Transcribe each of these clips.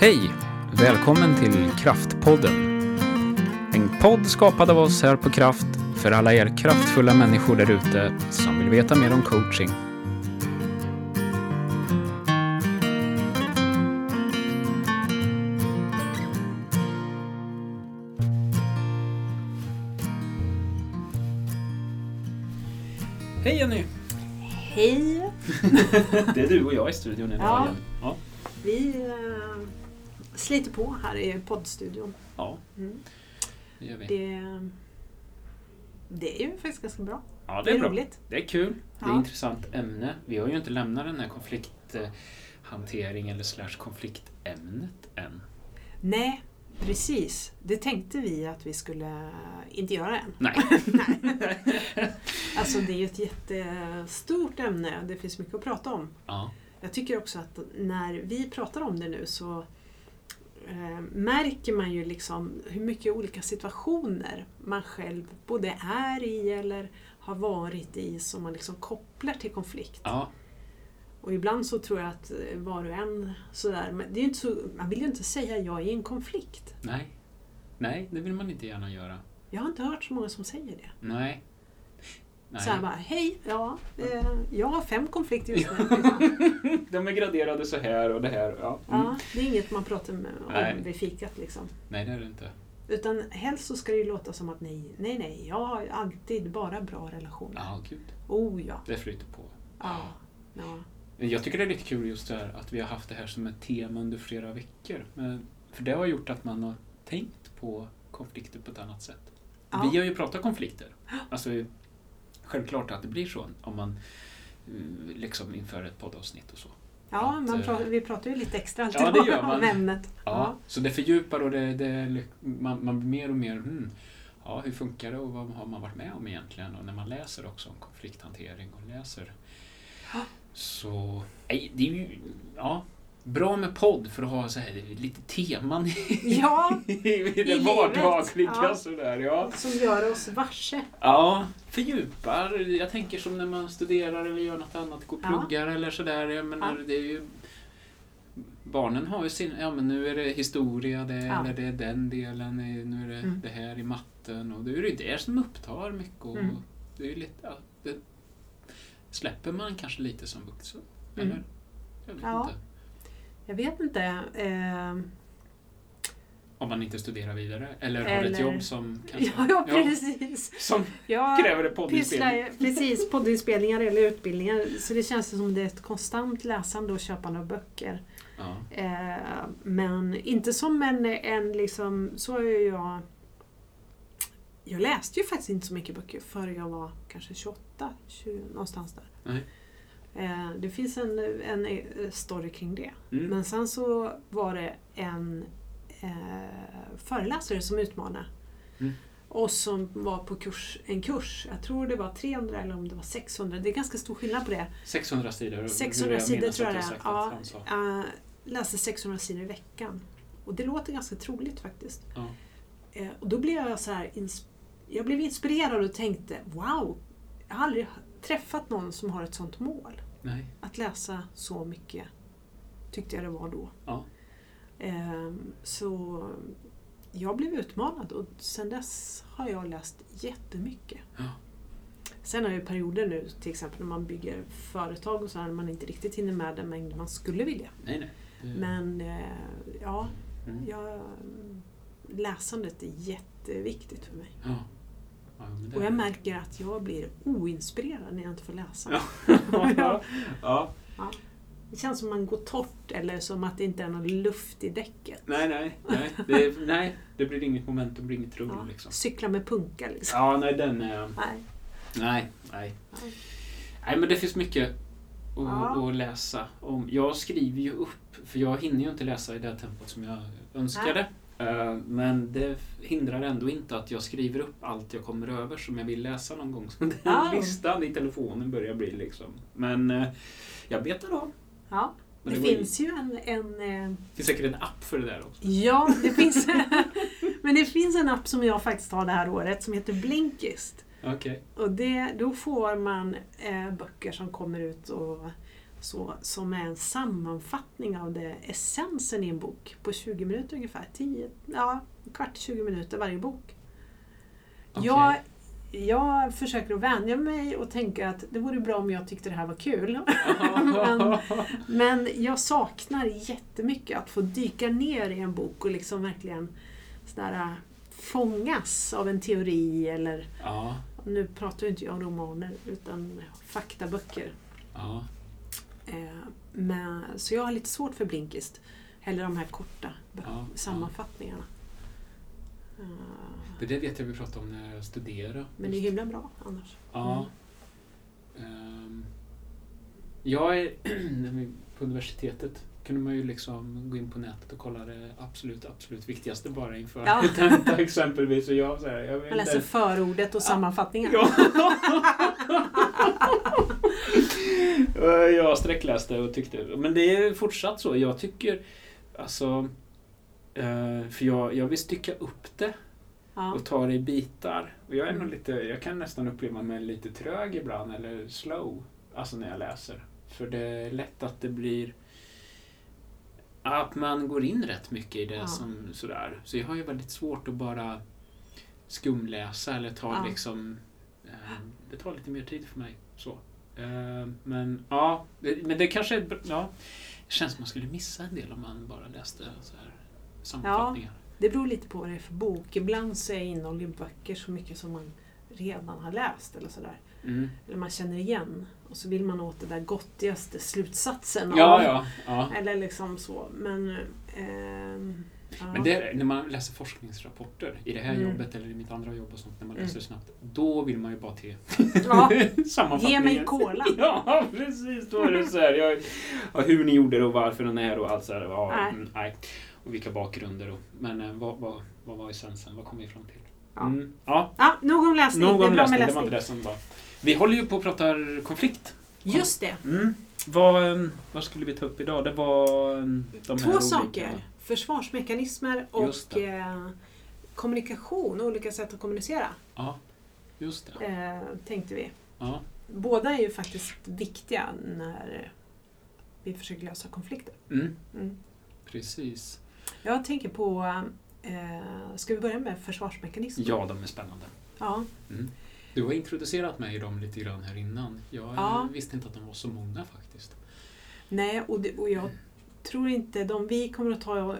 Hej! Välkommen till Kraftpodden. En podd skapad av oss här på Kraft för alla er kraftfulla människor där ute som vill veta mer om coaching. Hej Jenny! Hej! Det är du och jag i studion idag Ja. igen. Ja. Vi eh, sliter på här i poddstudion. ja, Mm. det gör vi. Det, det är ju faktiskt ganska bra. Ja, Det är roligt. Det är kul. Det är ett intressant ämne. Vi har ju inte lämnat den här konflikthantering eller slash konfliktämnet än. Nej, precis. Det tänkte vi att vi skulle inte göra än. Nej. Alltså det är ju ett jättestort ämne. Det finns mycket att prata om. Ja. Jag tycker också att när vi pratar om det nu så eh, märker man ju liksom hur mycket olika situationer man själv både är i eller har varit i som man liksom kopplar till konflikt. ja. Och ibland så tror jag att eh, var och en sådär, men det är inte så, man vill ju inte säga jag är i en konflikt. Nej. Nej, det vill man inte gärna göra. Jag har inte hört så många som säger det. Nej. Nej. Så här bara, hej, ja, eh, jag har fem konflikter just nu. Liksom. De är graderade så här och det här. Ja. Mm. Ja, det är inget man pratar med, Nej. om vid fikat liksom. Nej, det är det inte. Utan helst så ska det ju låta som att nej, nej, nej, jag har alltid bara bra relationer. Ja, gud. Oh ja. Det flyter på. ja. ja. Jag tycker det är lite kul just det här att vi har haft det här som ett tema under flera veckor. Men, för det har gjort att man har tänkt på konflikter på ett annat sätt. Ja. Vi har ju pratat konflikter. Alltså, självklart att det blir så om man eh, liksom inför ett poddavsnitt och så. Ja, Att, man eh, pratar, vi pratar ju lite extra alltid Ja, det gör om man. ämnet. Ja, Så det fördjupar och det, det, man, man blir mer och mer hmm, ja, hur funkar det och vad har man varit med om egentligen? Och när man läser också om konflikthantering och läser Ja. så nej, det är ju ja, bra med podd för att ha så här, lite teman Ja, i det livet. vardagliga. Ja. Sådär, ja. som gör oss varse. ja, fördjupar. Jag tänker som när man studerar eller gör något annat, går och Ja. pluggar eller sådär. Jag menar, Ja. det är ju Barnen har ju sin, ja men nu är det historia det, Ja. eller det är den delen, i- nu är det Mm. det här i matten och det är ju det som upptar mycket och Mm. det är ju lite, ja, det släpper man kanske lite som vuxen. Mm. Eller? Jag vet Ja. inte. Jag vet inte. Eh, Om man inte studerar vidare eller, har Eller- ett jobb som kanske, ja, ja, precis. som Jag kräver det poddinspelning. precis poddinspelningar eller utbildningar. Så det känns som det är ett konstant läsande och köpande av böcker. Ja. Eh, men inte som en, en liksom, så är jag jag läste ju faktiskt inte så mycket böcker förrän jag var kanske 28, 20, någonstans där. Nej. Eh, det finns en, en eh, story kring det. Mm. Men sen så var det en eh, föreläsare som utmanade Mm. och som var på kurs, en kurs. Jag tror det var 300 eller om det var 600. Det är ganska stor skillnad på det. 600 sidor. 600 vill sidor tror jag det Ja, eh, läste 600 sidor i veckan. Och det låter ganska troligt faktiskt. Ja. Eh, och då blev jag så här, jag blev inspirerad och tänkte wow, jag har aldrig träffat någon som har ett sånt mål. Nej. Att läsa så mycket tyckte jag det var då. Ja. Ehm, Så jag blev utmanad och sen dess har jag läst jättemycket. Ja. Sen har jag perioder nu, till exempel när man bygger företag och så när man inte riktigt hinner med den mängd man skulle vilja. Nej, nej. Det- Men eh, ja, Mm. jag, läsandet är jätteviktigt för mig. Ja. Ja, Och jag är- märker att jag blir oinspirerad när jag inte får läsa. ja. ja. Det känns som man går torrt eller som att det inte är någon luft i däcket. Nej, nej. Nej det, nej, det blir inget momentum, det blir inget trull Ja, liksom. Cykla med punka liksom. Ja, nej, den är... Nej. Nej, nej. Nej. Nej, men det finns mycket att, Ja. att läsa om. Jag skriver ju upp, för jag hinner ju inte läsa i det tempot som jag önskade. Eh, Men det hindrar ändå inte att jag skriver upp allt jag kommer över som jag vill läsa någon gång. Så den Ja. listan i telefonen börjar bli liksom. Men eh, jag betar av. Ja, det, ju- finns ju en... en eh, Det finns säkert en app för det där också. ja, det finns... men det finns en app som jag faktiskt har det här året som heter Blinkist. Okej. Och det, då får man eh, böcker som kommer ut och så, som är en sammanfattning av det, essensen i en bok på 20 minuter ungefär. 10, ja, kvart 20 minuter varje bok. Okej. Jag, jag försöker att vänja mig och tänka att det vore bra om jag tyckte det här var kul. men, men jag saknar jättemycket att få dyka ner i en bok och liksom verkligen sådär, fångas av en teori eller ja, nu pratar ju inte jag om romaner utan faktaböcker. ja. Eh, men, så jag har lite svårt för Blinkist. Hellre de här korta Ja, sammanfattningarna. Eh, Det där vet jag vi pratade om när jag studerade. men det är himla bra annars. Ja. Ehm, jag är, på universitetet kunde man ju liksom gå in på nätet och kolla det absolut, absolut viktigaste bara inför Ja. tenta exempelvis. Och jag, så här, jag Man läser inte. förordet och sammanfattningen. Ja. jag sträckläste och tyckte, men det är fortsatt så. Jag tycker, alltså, eh, för jag, jag vill stycka upp det Ja. och ta det i bitar. Och jag är Mm. nog lite, jag kan nästan uppleva mig lite trög ibland, eller slow, alltså när jag läser. För det är lätt att det blir att man går in rätt mycket i det Ja. som sådär. Så jag har ju väldigt svårt att bara skumläsa eller ta Ja. liksom eh, Det tar lite mer tid för mig. Så. Eh, men ja, det, men det kanske är, ja, det känns som man skulle missa en del om man bara läste så här sammanfattningar. Det beror lite på vad det är för bok. Ibland så är innehåll i böcker så mycket som man redan har läst eller sådär. Mm. Eller man känner igen. Och så vill man åt det där gottigaste slutsatsen. Ja, av- ja, ja. Eller liksom så. Men, ehm, ja. Men det, är- när man läser forskningsrapporter i det här Mm. jobbet eller i mitt andra jobb och sånt, när man Mm. läser snabbt, då vill man ju bara till Ja, ge mig kola. Ja, precis. Då är det så här, jag, ja, hur ni gjorde det och varför och när och allt så här. Ja, Nej. mm, nej. Och vilka bakgrunder. Och, men eh, vad, vad, vad var essensen? Vad kom vi fram till? Ja. Mm, ja, Ja, nog om läsning. nog om bra läsning. Det var inte det som var. Vi håller ju på att prata konflikt. Just det. Mm. Vad, eh, vad skulle vi ta upp idag? Det var eh, de här Två olika- saker. Försvarsmekanismer och eh, kommunikation, olika sätt att kommunicera, Ja, just det. eh, tänkte vi. Ja, Båda är ju faktiskt viktiga när vi försöker lösa konflikter. mm, Mm. precis. Jag tänker på, eh, ska vi börja med försvarsmekanismer? Ja, de är spännande. Ja, Mm. Du har introducerat mig i dem lite grann här innan. Jag Ja. visste inte att de var så många faktiskt. nej, och, det, och jag tror inte de vi kommer att ta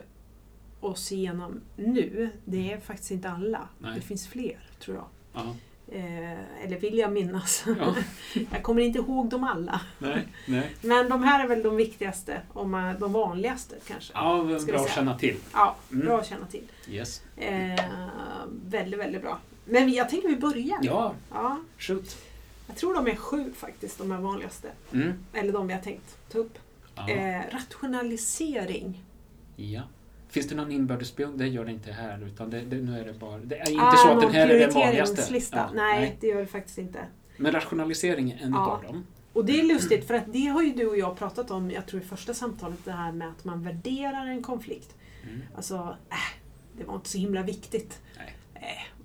oss igenom nu, det är faktiskt inte alla. Nej. Det finns fler, tror jag. Ja. Eh, eller vill jag minnas. Ja. jag kommer inte ihåg dem alla. Nej, nej. Men de här är väl de viktigaste, om man, de vanligaste kanske. Ja, bra att känna till. Ja, Mm. bra att känna till. Yes. Eh, väldigt, väldigt bra. Men jag tänker vi börjar. Ja, Ja, shoot. jag tror de är sju faktiskt, de här vanligaste. Mm. Eller de vi har tänkt ta upp. Eh, rationalisering. ja. Finns det någon inbördesbild? Det gör det inte här. Utan det, det, nu är det bara... Det är inte Ah, så att den här är den vanligaste. Ja, nej, det gör det faktiskt inte. Men rationalisering är en Ja. av dem. Och det är lustigt för att det har ju du och jag pratat om, jag tror i första samtalet, det här med att man värderar en konflikt. Mm. Alltså, äh, det var inte så himla viktigt. Nej.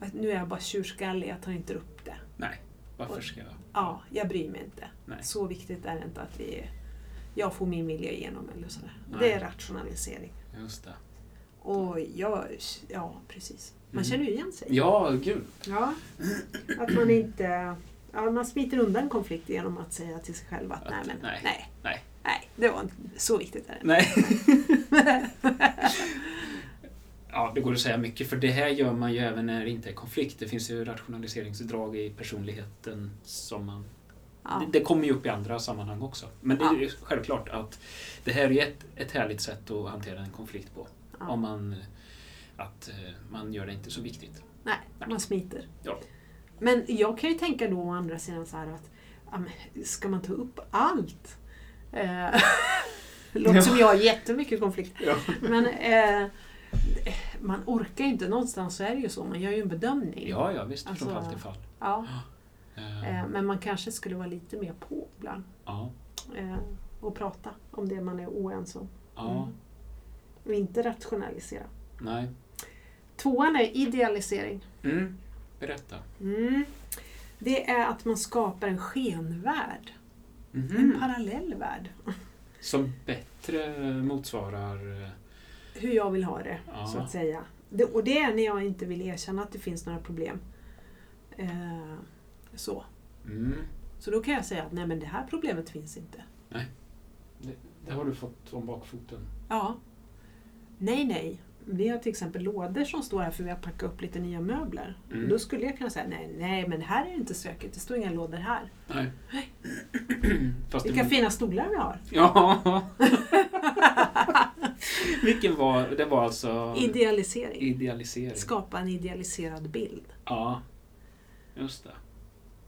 Äh, nu är jag bara tjurskallig, jag tar inte upp det. Nej, varför ska jag... Ja, jag bryr mig inte. Nej. Så viktigt är det inte att vi, jag får min vilja igenom eller sådär. Nej. Det är rationalisering. Just det. Och jag, ja precis. Man Mm. känner ju igen sig. Ja, gud. Ja. Att man inte, ja, man smiter undan konflikt genom att säga till sig själv att, Att- nej men nej. nej, Nej. nej, det var inte så viktigt. Är det. Nej. Ja, det går att säga mycket för det här gör man ju även när det inte är konflikt. Det finns ju rationaliseringsdrag i personligheten som man... Ja. Det, det kommer ju upp i andra sammanhang också. Men det är Ja. ju självklart att det här är ett, ett härligt sätt att hantera en konflikt på. Ja. Om man... Att eh, man gör det inte så viktigt. Nej, man smiter. Ja. Men jag kan ju tänka då å andra sidan så här att ska man ta upp allt? Eh, låter som jag har jättemycket konflikt. Men eh, man orkar ju inte. Någonstans så är det ju så. Man gör ju en bedömning. Ja, ja visst. Alltså- från fall till fall. Ja, Eh, eh, men man kanske skulle vara lite mer på ibland. ja. Eh, och prata om det man är oense om. Ja. Mm. Och inte rationalisera. Nej. Tvåan är idealisering. Mm. Berätta. Mm. Det är att man skapar en skenvärld. Mhm. En parallell värld. Som bättre motsvarar... eh, Hur jag vill ha det, Ja. så att säga. Det, och det är när jag inte vill erkänna att det finns några problem. Eh, så. Mm, så då kan jag säga att nej men det här problemet finns inte. det, det har du fått om bakfoten. Ja. Nej, nej. Vi har till exempel lådor som står här för vi har packat upp lite nya möbler. Mm. Då skulle jag kunna säga nej, nej men här är det inte stökigt. Det står inga lådor här. Nej. Vilka det, fina stolar vi har. Ja! Vilken var... Det var alltså... Idealisering. Idealisering. Skapa en idealiserad bild. Ja. Just det.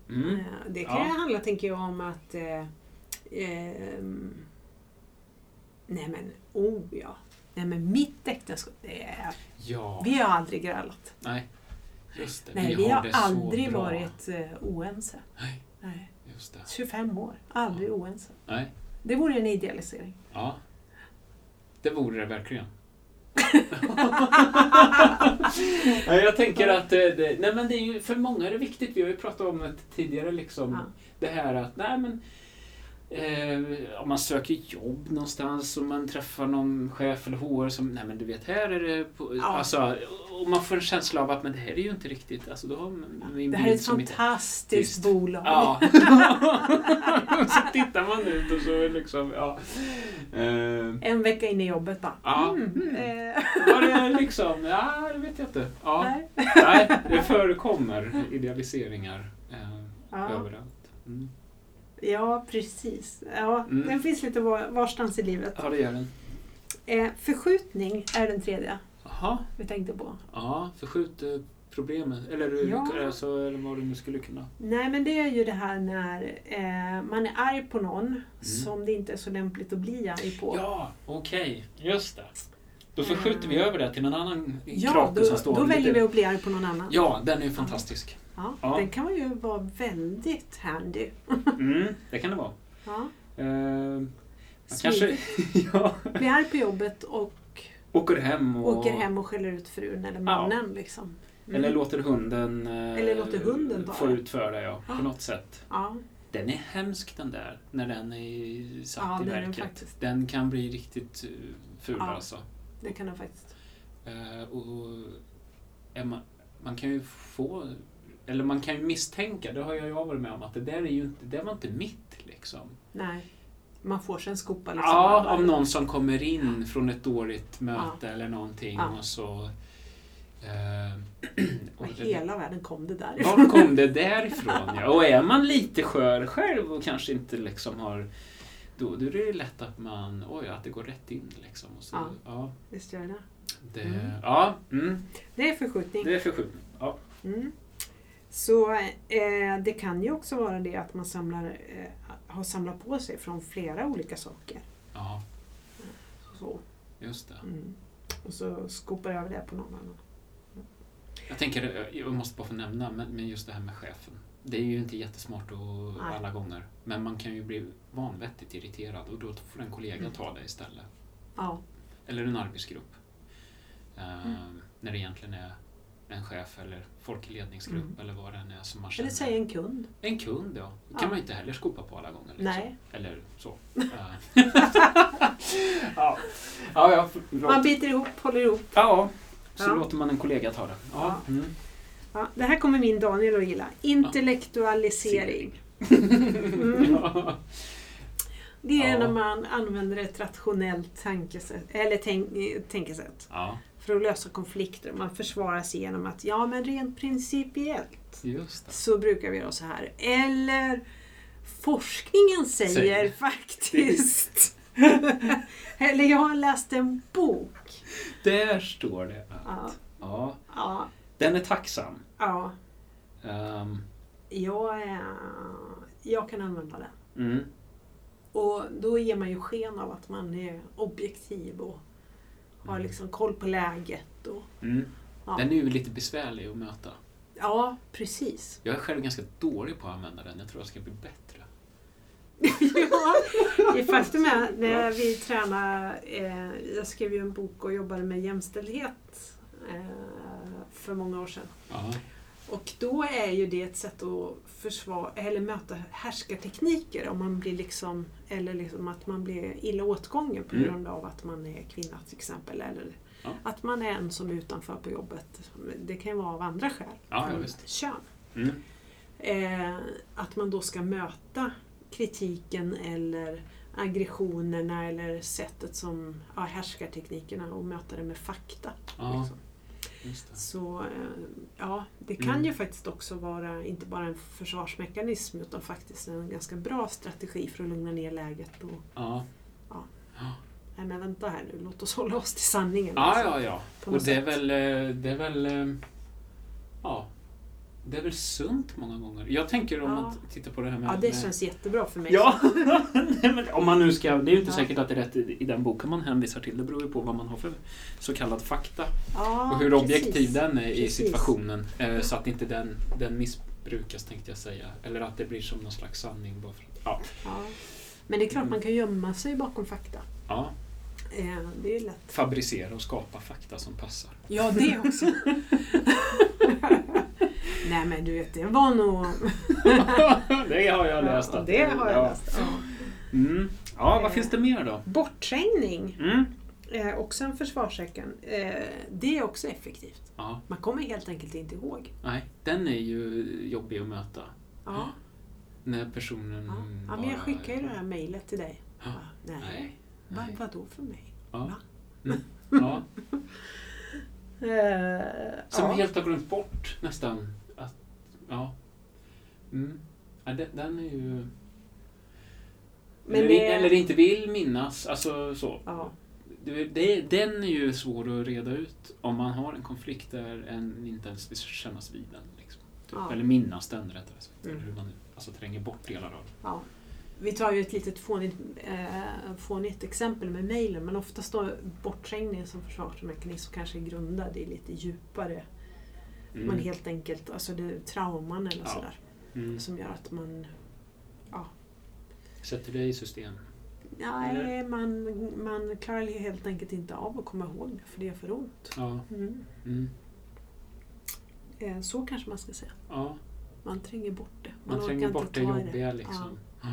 Mm. Eh, Det kan Ja. handla, tänker jag, om att... Eh, ehm, nej men, oh ja. Nej men mitt äktenskap, det är, Ja. vi har aldrig grälat. Nej. Just det. Nej, vi, har det så aldrig varit eh, oense. Nej, Nej. just det. 25 år, aldrig oense. Nej. Det vore en idealisering. Ja. Det vore det verkligen. jag tänker att det, nej, men det är ju, för många är det viktigt. Vi har ju pratat om det tidigare. Liksom, Ja. Det här att nej, men, eh, om man söker jobb någonstans och man träffar någon chef eller HR som, nej men du vet, här är det... På, Ja. alltså, och man får en känsla av att men det här är ju inte riktigt... Alltså, då har min Det här är ett inte- fantastiskt Tyst. bolag. Ja. så tittar man ut och så är liksom, ja. Eh, En vecka in i jobbet bara. Ja. Mm, eh, Var det liksom, ja det vet jag inte. Ja. nej. Nej, det förekommer idealiseringar eh, överallt. Mm. Ja, precis. Ja, Mm. Den finns lite var, varstans i livet. Ja, det gör den. Eh, förskjutning är den tredje Jaha, vi tänkte på. ja, förskjut eh, problemet. Eller, Ja. alltså, eller vad du nu skulle kunna. Nej, men det är ju det här när eh, man är arg på någon som det inte är så lämpligt att bli arg på. Mm. Ja, okej. Just det. Då förskjuter vi över det till en annan Ja, krake då, som står då lite- väljer vi att bli arg på någon annan. Ja, den är ju fantastisk. Ja, Ja. Den kan ju vara väldigt handy. Mm, det kan det vara. Ja. Eh, kanske ja, Bli arg på jobbet och åker hem och... åker hem och skäller ut frun eller mannen. Liksom. Mm. Eller låter hunden, eh, Eller låter hunden ta få utföra ja, på Ja. något sätt. Ja, Den är hemsk den där, när den är satt Ja, i den verket. faktiskt. Den kan bli riktigt eh, ful Ja. alltså. Det kan den faktiskt. Eh, och man, man kan ju få, eller man kan ju misstänka, det har jag varit med om, att det där är ju inte, det var inte mitt liksom. Nej. Man får sig en skopa liksom. Ja, av någon som kommer in från ett dåligt möte Ja. eller någonting Ja. och så... Eh, och det- hela världen kom det därifrån. Var kom det därifrån? Ja. Och är man lite skör själv och kanske inte liksom har... Då, då är det lätt att man... Oj, att det går rätt in liksom. Och så, Ja. ja. Visst gör det. det, Mm. ja mm, Det är förskjutning. det är förskjutning. Ja. Mm. Så eh, det kan ju också vara det att man samlar, eh, har samlat på sig från flera olika saker. ja, Så, just det. mm. Och så skopar över det på någon annan. Jag tänker, eh, jag måste bara få nämna, men, men just det här med chefen. Det är ju inte jättesmart och, alla gånger. Men man kan ju bli vanvettigt irriterad och då får en kollega Mm. ta det istället. Ja, Eller en arbetsgrupp. Eh, Mm. När det egentligen är en chef eller folk i ledningsgrupp Mm. eller vad det än är som man känner. eller säg en kund. En kund ja. Det kan Ja. man inte heller skopa på alla gånger. Liksom. Nej. Eller så. Eh. ja. ja. Man biter ihop, håller ihop. Ja, så låter man en kollega ta det. Ja. Mm. Ja, det här kommer min Daniel att gilla. Intellektualisering. ja. Det är Ja. när man använder ett rationellt tankesätt, eller tänk, tänkesätt ja, för att lösa konflikter. Man försvarar sig genom att ja, men rent principiellt så brukar vi göra så här. Eller forskningen säger, Säger. faktiskt. Eller jag har läst en bok. Där står det att... Ja, Ja. Den är tacksam. ja. Ehm, Jag, är, jag kan använda den. mm. Och då ger man ju sken av att man är objektiv och har Mm. liksom koll på läget. Och, Mm. ja. Den är ju lite besvärlig att möta. ja, precis. Jag är själv ganska dålig på att använda den. Jag tror jag ska bli bättre. ja, faktum är när vi tränar, eh, jag skrev ju en bok och jobbade med jämställdhet eh, för många år sedan. Ja. Och då är ju det ett sätt att försvara, eller möta härskartekniker om man blir liksom, eller liksom att man blir illa åtgången på Mm. grund av att man är kvinna till exempel. Eller Ja. att man är en som är utanför på jobbet. Det kan ju vara av andra skäl Ja, ja, visst. kön. Mm. Eh, att man då ska möta kritiken eller aggressionerna eller sättet som ja, härskarteknikerna och möta det med fakta. Ja, Liksom. Så eh, ja, det kan Mm. ju faktiskt också vara inte bara en försvarsmekanism utan faktiskt en ganska bra strategi för att lugna ner läget. Och, Ja. Ja. Nej men vänta här nu, låt oss hålla oss till sanningen. Ja, alltså, ja, ja. på Och något det är väl, eh, det är väl, eh, ja, det är väl sunt många gånger. Jag tänker om Ja. man tittar på det här med... Ja, det med- känns jättebra för mig. Ja, Nej, om man nu ska, det är ju inte Ja. säkert att det är rätt i, i den boken man hänvisar till. Det beror ju på vad man har för så kallad fakta Ja, och hur precis. objektiv den är i Precis. situationen. Eh, så att inte den, den missbrukas tänkte jag säga. Eller att det blir som någon slags sanning. Bara för, att- ja. Ja. Men det är klart man kan gömma sig bakom fakta. ja, Eh, det är lätt. fabricera och skapa fakta som passar. Ja, det också. Nej men du vet, det var nog... det har jag läst. Ja, det har jag ja. läst. Ja. Mm. Ja, vad finns det mer då? Bortträngning, Mm. eh, också en försvarssäcken. Eh, det är också effektivt. Ja, Man kommer helt enkelt inte ihåg. nej, den är ju jobbig att möta. Ja. När personen Ja. ja, men jag skickar ju det här mejlet till dig. Ja. Ja, nej. Nej. Va, vadå för mig? Ja. Va? Mm. ja. Eh, Som ja. helt har glömt bort nästan. Ja. Mm. ja den, den är ju... Men eller, det- eller inte vill minnas. Alltså så. Ja. Det, den är ju svår att reda ut om man har en konflikt där en inte ens vill kännas vid den. Liksom. Typ. Ja. Eller minnas den rättare sagt. Mm. Hur man alltså, tränger bort delar av den. Ja. Vi tar ju ett litet fånigt, eh, fånigt exempel med mejlen men oftast då bortträngning som försvarsmekanism kanske är grundad i lite djupare, Mm. man helt enkelt, alltså det är trauman eller Ja. sådär Mm. som gör att man, Sätter det i system. nej, man, man klarar helt enkelt inte av att komma ihåg det för det gör för ont. Ja. Mm. Mm. Eh, så kanske man ska säga. ja. Man tränger bort det. Man, orkar tränger bort det jobbiga liksom. Ja.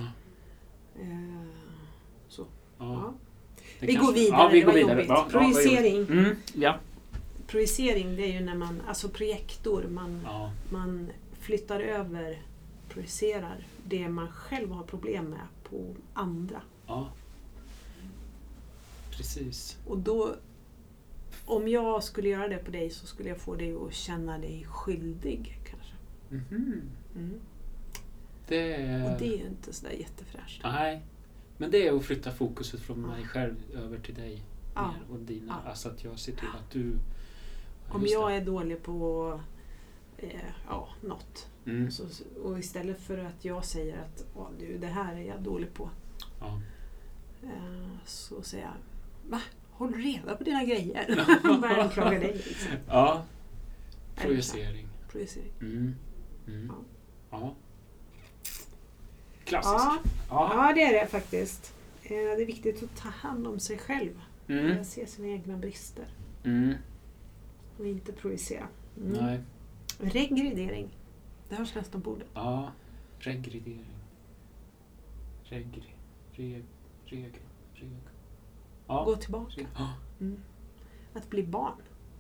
Eh, så. Ja. Ja. Det Vi går vidare, Ja, vi det går var vidare. jobbigt. Ja, ja, jobbigt. Projicering. Mm, ja. Projicering det är ju när man, alltså projektor, man, Ja. man flyttar över, projicerar det man själv har problem med på andra. ja. Precis. Och då, om jag skulle göra det på dig så skulle jag få dig att känna dig skyldig kanske. Mhm. Mm. Det är... Och det är ju inte sådär jättefräscht. Nej. Men det är att flytta fokuset från mig själv över till dig. Ja. Och dina. Ja. Alltså att jag ser till att du... Om jag är dålig på eh, ja, något Mm. så, och istället för att jag säger att Åh, du, det här är jag dålig på Ja. eh, så säger jag Va? Håll reda på dina grejer. Börjar anklaga dig. Liksom. ja. Projicering. Projicering. Mm. Mm. Ja. Ja. Klassiskt. Ja, Ja. ja, det är det faktiskt. Eh, Det är viktigt att ta hand om sig själv. Mm. Se sina egna brister Mm. Och inte projicera. Mm. Nej. Regredering. Det hörs nästan på ordet. Ja. Regredering. Regri. Reg. Reg. Reg. Ja. Gå tillbaka. Ja. Mm. Att bli barn.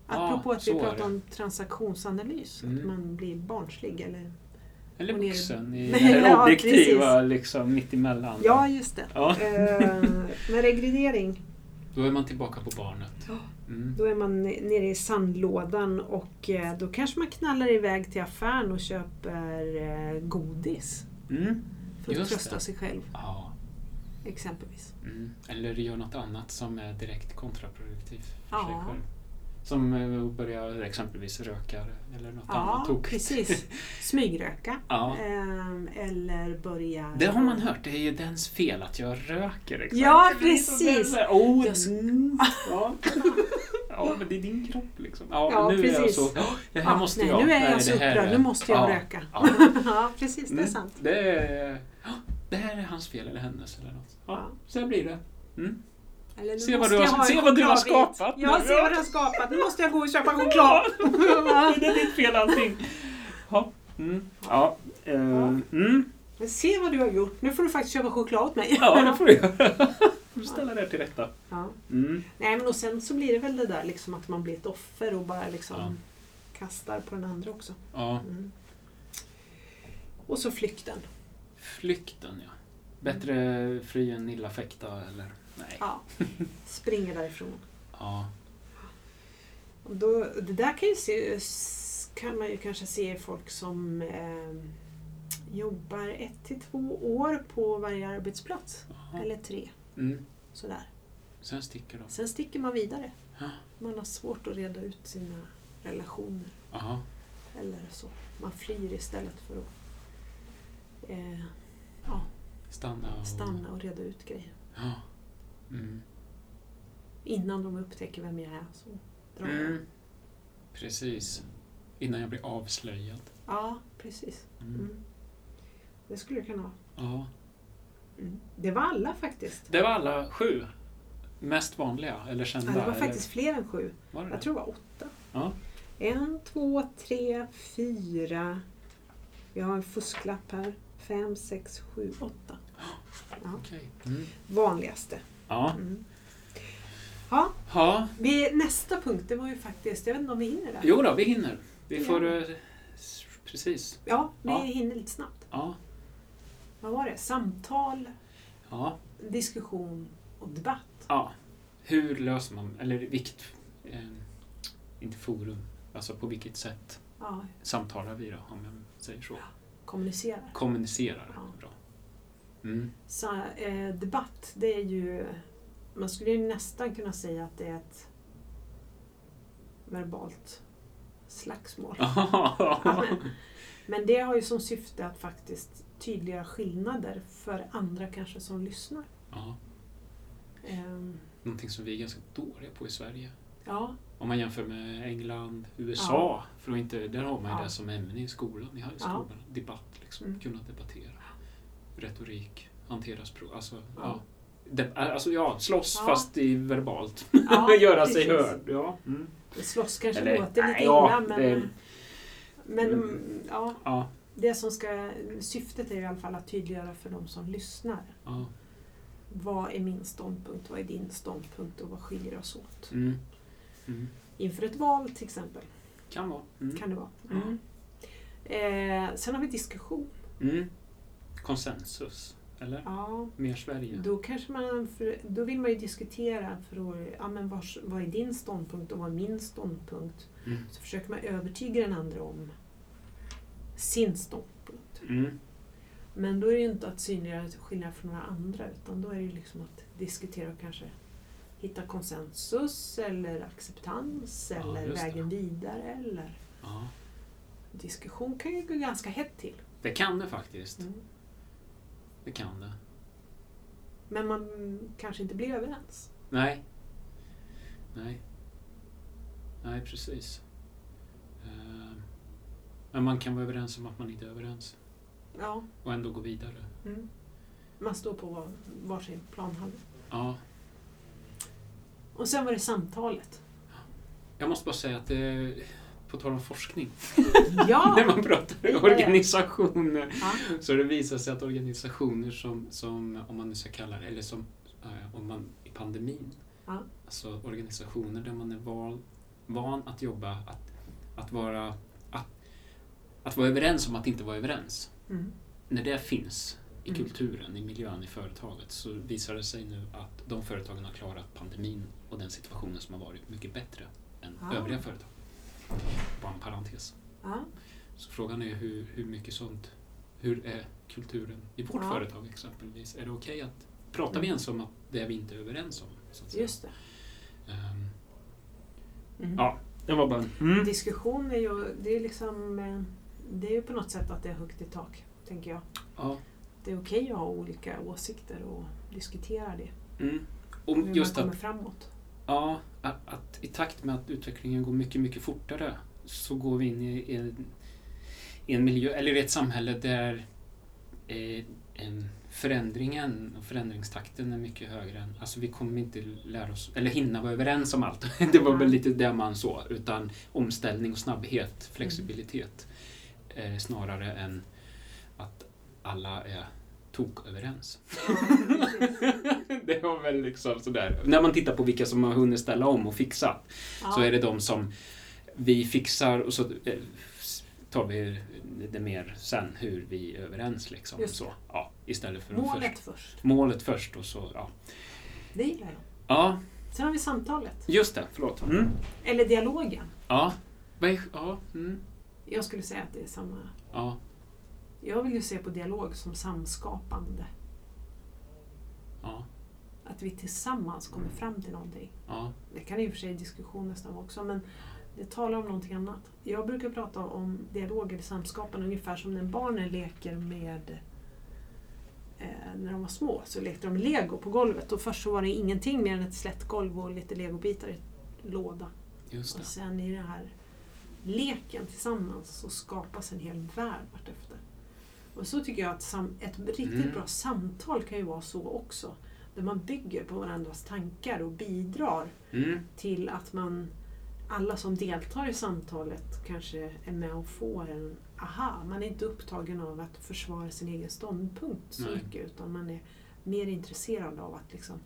Ja, Apropå att vi pratar om transaktionsanalys. Att Mm. man blir barnslig. Eller... Eller vuxen i Ja, det precis. objektiva liksom mittemellan. Ja, just det. Ja. Eh, med regredering Då är man tillbaka på barnet. Mm. Då är man nere i sandlådan och eh, då kanske man knallar iväg till affären och köper eh, godis. Mm. För att Just trösta det. sig själv Ja. exempelvis. Mm. Eller gör något annat som är direkt kontraproduktivt för Ja. sig själv. Som eh, att börja exempelvis röka eller något Ja, annat tokigt. precis. Smygröka. Ja. Ehm, eller börja... Det har man hört, det är ju dens fel att jag röker. Exakt. Ja, så precis. där, Oh, Jag mm, ja. ja, men det är din kropp liksom. Ja, Ja, nu är jag precis. så, "Åh, det här Ja, måste nej, jag. Nu är Nej, jag så det här upprörd, nu måste jag ja, röka. Ja. ja, precis. Det är Mm, sant. Det, är, det här är hans fel eller hennes eller något. Ja, Ja. Så blir det. Mm. Eller, Se vad du har- se vad du har skapat Ja, se vad du har skapat. Nu måste jag gå och köpa choklad. det är ditt fel allting. Ja. Mm. Ja. Ja. Mm. Men se vad du har gjort. Nu får du faktiskt köpa choklad åt mig. ja, det får du göra. får du ställa det till rätta. Ja. Mm. Nej, men och sen så blir det väl det där liksom att man blir ett offer och bara liksom Ja. kastar på den andra också. Ja, Mm. Och så flykten. flykten ja. Bättre fly än illa fäkta eller? Nej. Ja. Springer därifrån. Ja. Och då, det där kan, ju se, kan man ju kanske se folk som eh, jobbar ett till två år på varje arbetsplats. Jaha. Eller tre. Mm. Sådär. Sen sticker de. Sen sticker man vidare. Ja. Man har svårt att reda ut sina relationer. Jaha. Eller så. Man flyr istället för att eh, ja, Stanna och... stanna och reda ut grejer. Ja. Innan de upptäcker vem jag är så drar jag. Mm. Precis. Innan jag blir avslöjad. Ja, precis. Mm. Mm. Det skulle det kunna vara. Ja. Mm. Det var alla faktiskt. Det var alla sju mest vanliga eller Ja, kända? det var eller? faktiskt fler än sju. Var det Jag det? tror det var åtta. Ja. En, två, tre, fyra. Vi har en fusklapp här. Fem, sex, sju, åtta. Ja. Okej. Mm. Vanligaste. Ja. Mm. Ja, ja. vi, nästa punkt det var ju faktiskt, jag vet inte om vi hinner där. Jo då, vi hinner. Vi Ja. får... eh, Precis. Ja, vi Ja. hinner lite snabbt. Ja. Vad var det? Samtal, Ja. diskussion och debatt. ja. Hur löser man... Eller vilket... Eh, inte forum. Alltså på vilket sätt Ja, samtalar vi då, om jag säger så. kommunicerar. Kommunicerar. Bra. Mm. Så, eh, debatt, det är ju... Man skulle ju nästan kunna säga att det är ett verbalt slagsmål. men, men det har ju som syfte att faktiskt tydliggöra skillnader för andra kanske som lyssnar. ja. Ehm, Någonting som vi är ganska dåliga på i Sverige. ja, Om man jämför med England, USA. För att inte, där har man ju Ja. det som ämne i skolan. I Ja. skolan. Debatt, liksom. Mm. Kunna debattera. Retorik, hantera språk. Alltså, ja. Alltså ja, slåss Ja. fast i verbalt. Ja, Göra sig hörd. Ja. Mm. slåss kanske Eller, låter lite ja, illa men, det- men Mm. ja, Ja. det som ska, syftet är i alla fall att tydliggöra för de som lyssnar. ja. Vad är min ståndpunkt? Vad är din ståndpunkt? Och vad skiljer oss åt? Mm. Mm. Inför ett val till exempel, Kan vara. Mm. kan det vara. Mm. Eh, sen har vi diskussion. Mm. Konsensus. Eller? Ja, Mer Sverige. då, kanske man, då vill man ju diskutera för att, ja, men vars, vad är din ståndpunkt och vad är min ståndpunkt? Mm. Så försöker man övertyga den andra om sin ståndpunkt. Mm. Men då är det ju inte att synliggöra skillnad från några andra utan då är det ju liksom att diskutera och kanske hitta konsensus eller acceptans Ja, eller just det. vägen vidare eller Ja. diskussion kan ju gå ganska hett till. Det kan det faktiskt. Mm. Det kan det. Men man kanske inte blir överens. Nej. Nej. Nej, precis. Eh, Men man kan vara överens om att man inte är överens. Ja, Och ändå gå vidare. mm. Man står på var- varsin planhalva. Ja. Och sen var det samtalet. Jag måste bara säga att det, på tal om forskning, Ja! när man pratar organisationer, ja. så det visar sig att organisationer som, som om man nu ska kalla det, eller som eh, om man i pandemin, Ja. alltså organisationer där man är van, van att jobba, att, att vara att, att vara överens om att inte vara överens. Mm. När det finns i Mm. kulturen, i miljön, i företaget så visar det sig nu att de företagen har klarat pandemin och den situationen som har varit mycket bättre än Ah. övriga företag. Bara en parentes. Ja. Så frågan är hur, hur mycket sånt, hur är kulturen i vårt Ja. företag exempelvis? Är det okej att, pratar vi Mm. ens om att det är vi inte är överens om? Så? Just det. Ehm, Mm. Ja, det var bara... Mm. Diskussion är ju, det är liksom, eh, det är ju på något sätt att det är högt i tak, tänker jag. Ja. Det är okej att ha olika åsikter och diskutera det. Mm. Och Hur just man kommer att, framåt. Ja, att, att i takt med att utvecklingen går mycket, mycket fortare så går vi in i, en, i en miljö, eller i ett samhälle där eh, en förändringen och förändringstakten är mycket högre än, alltså vi kommer inte lära oss, eller hinna vara överens om allt. Det var väl lite det man så, utan omställning och snabbhet, flexibilitet. eh, snarare än att alla är toköverens. det var väl liksom sådär. När man tittar på vilka som har hunnit ställa om och fixat Ja. så är det de som vi fixar och så eh, tar vi det mer sen hur vi är överens. Liksom. Just Så, ja, istället för att Målet först, först. målet först och så. Ja. Det gillar jag. ja, Sen har vi samtalet. just det. Förlåt. Mm. Eller dialogen. Ja. Ja. Mm. Jag skulle säga att det är samma. ja. Jag vill ju se på dialog som samskapande. Ja. Att vi tillsammans kommer fram till någonting. Ja. Det kan i och för sig diskussion nästan också, men det talar om någonting annat. Jag brukar prata om dialog eller samskapande ungefär som när barnen leker med eh, när de var små så lekte de med lego på golvet och först så var det ingenting mer än ett slätt golv och lite legobitar i en låda. Och sen i den här leken tillsammans så skapas en hel värld vartefter. Och så tycker jag att ett riktigt Mm. bra samtal kan ju vara så också. Där man bygger på varandras tankar och bidrar Mm. till att man alla som deltar i samtalet kanske är med och får en aha. Man är inte upptagen av att försvara sin egen ståndpunkt så Nej. mycket utan man är mer intresserad av att liksom,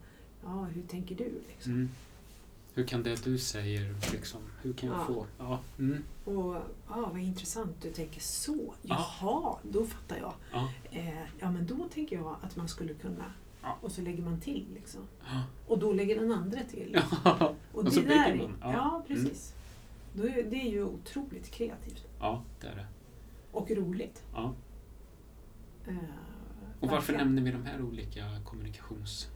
ja hur tänker du? Liksom. Mm. Hur kan det du säger, liksom, hur kan jag Ja. få... Ja. Mm. Och ja, vad intressant, du tänker så. Ja. Jaha, då fattar jag. Ja. Eh, ja men då tänker jag att man skulle kunna Ja. och så lägger man till. Liksom. Ja. Och då lägger den andra till. Ja. Och, Och det så där, man. Ja, Ja. Mm. precis. Då är, det är ju otroligt kreativt ja, det är det. och roligt. Ja. Eh, Och varför verkligen. nämner vi de här olika kommunikations...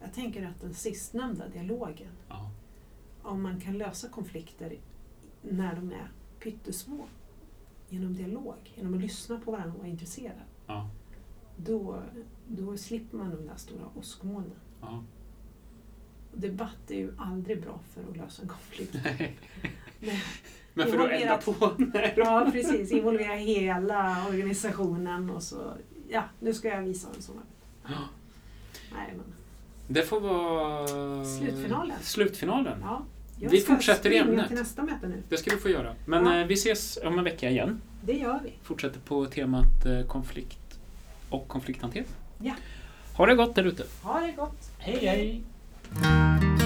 Jag tänker att den sistnämnda dialogen, Ja. Om man kan lösa konflikter när de är pyttesmå genom dialog, genom att lyssna på varandra och vara intresserad, Ja. då, då slipper man de där stora åskmolnen. ja. Debatt är ju aldrig bra för att lösa en konflikt. Nej. Nej. Men för att elda på? Nej. Ja, precis. Involvera hela organisationen och så, ja, nu ska jag visa en sån. Ja. Nej, men, Det får vara... Slutfinalen. Slutfinalen. ja. Jag Vi fortsätter i ämnet. till nästa möte nu. Det ska du få göra. Men Ja. eh, vi ses om en vecka igen. Det gör vi. Fortsätter på temat eh, konflikt och konflikthantering. Ja. Ha det gott där ute. Ha det gott. Hej hej!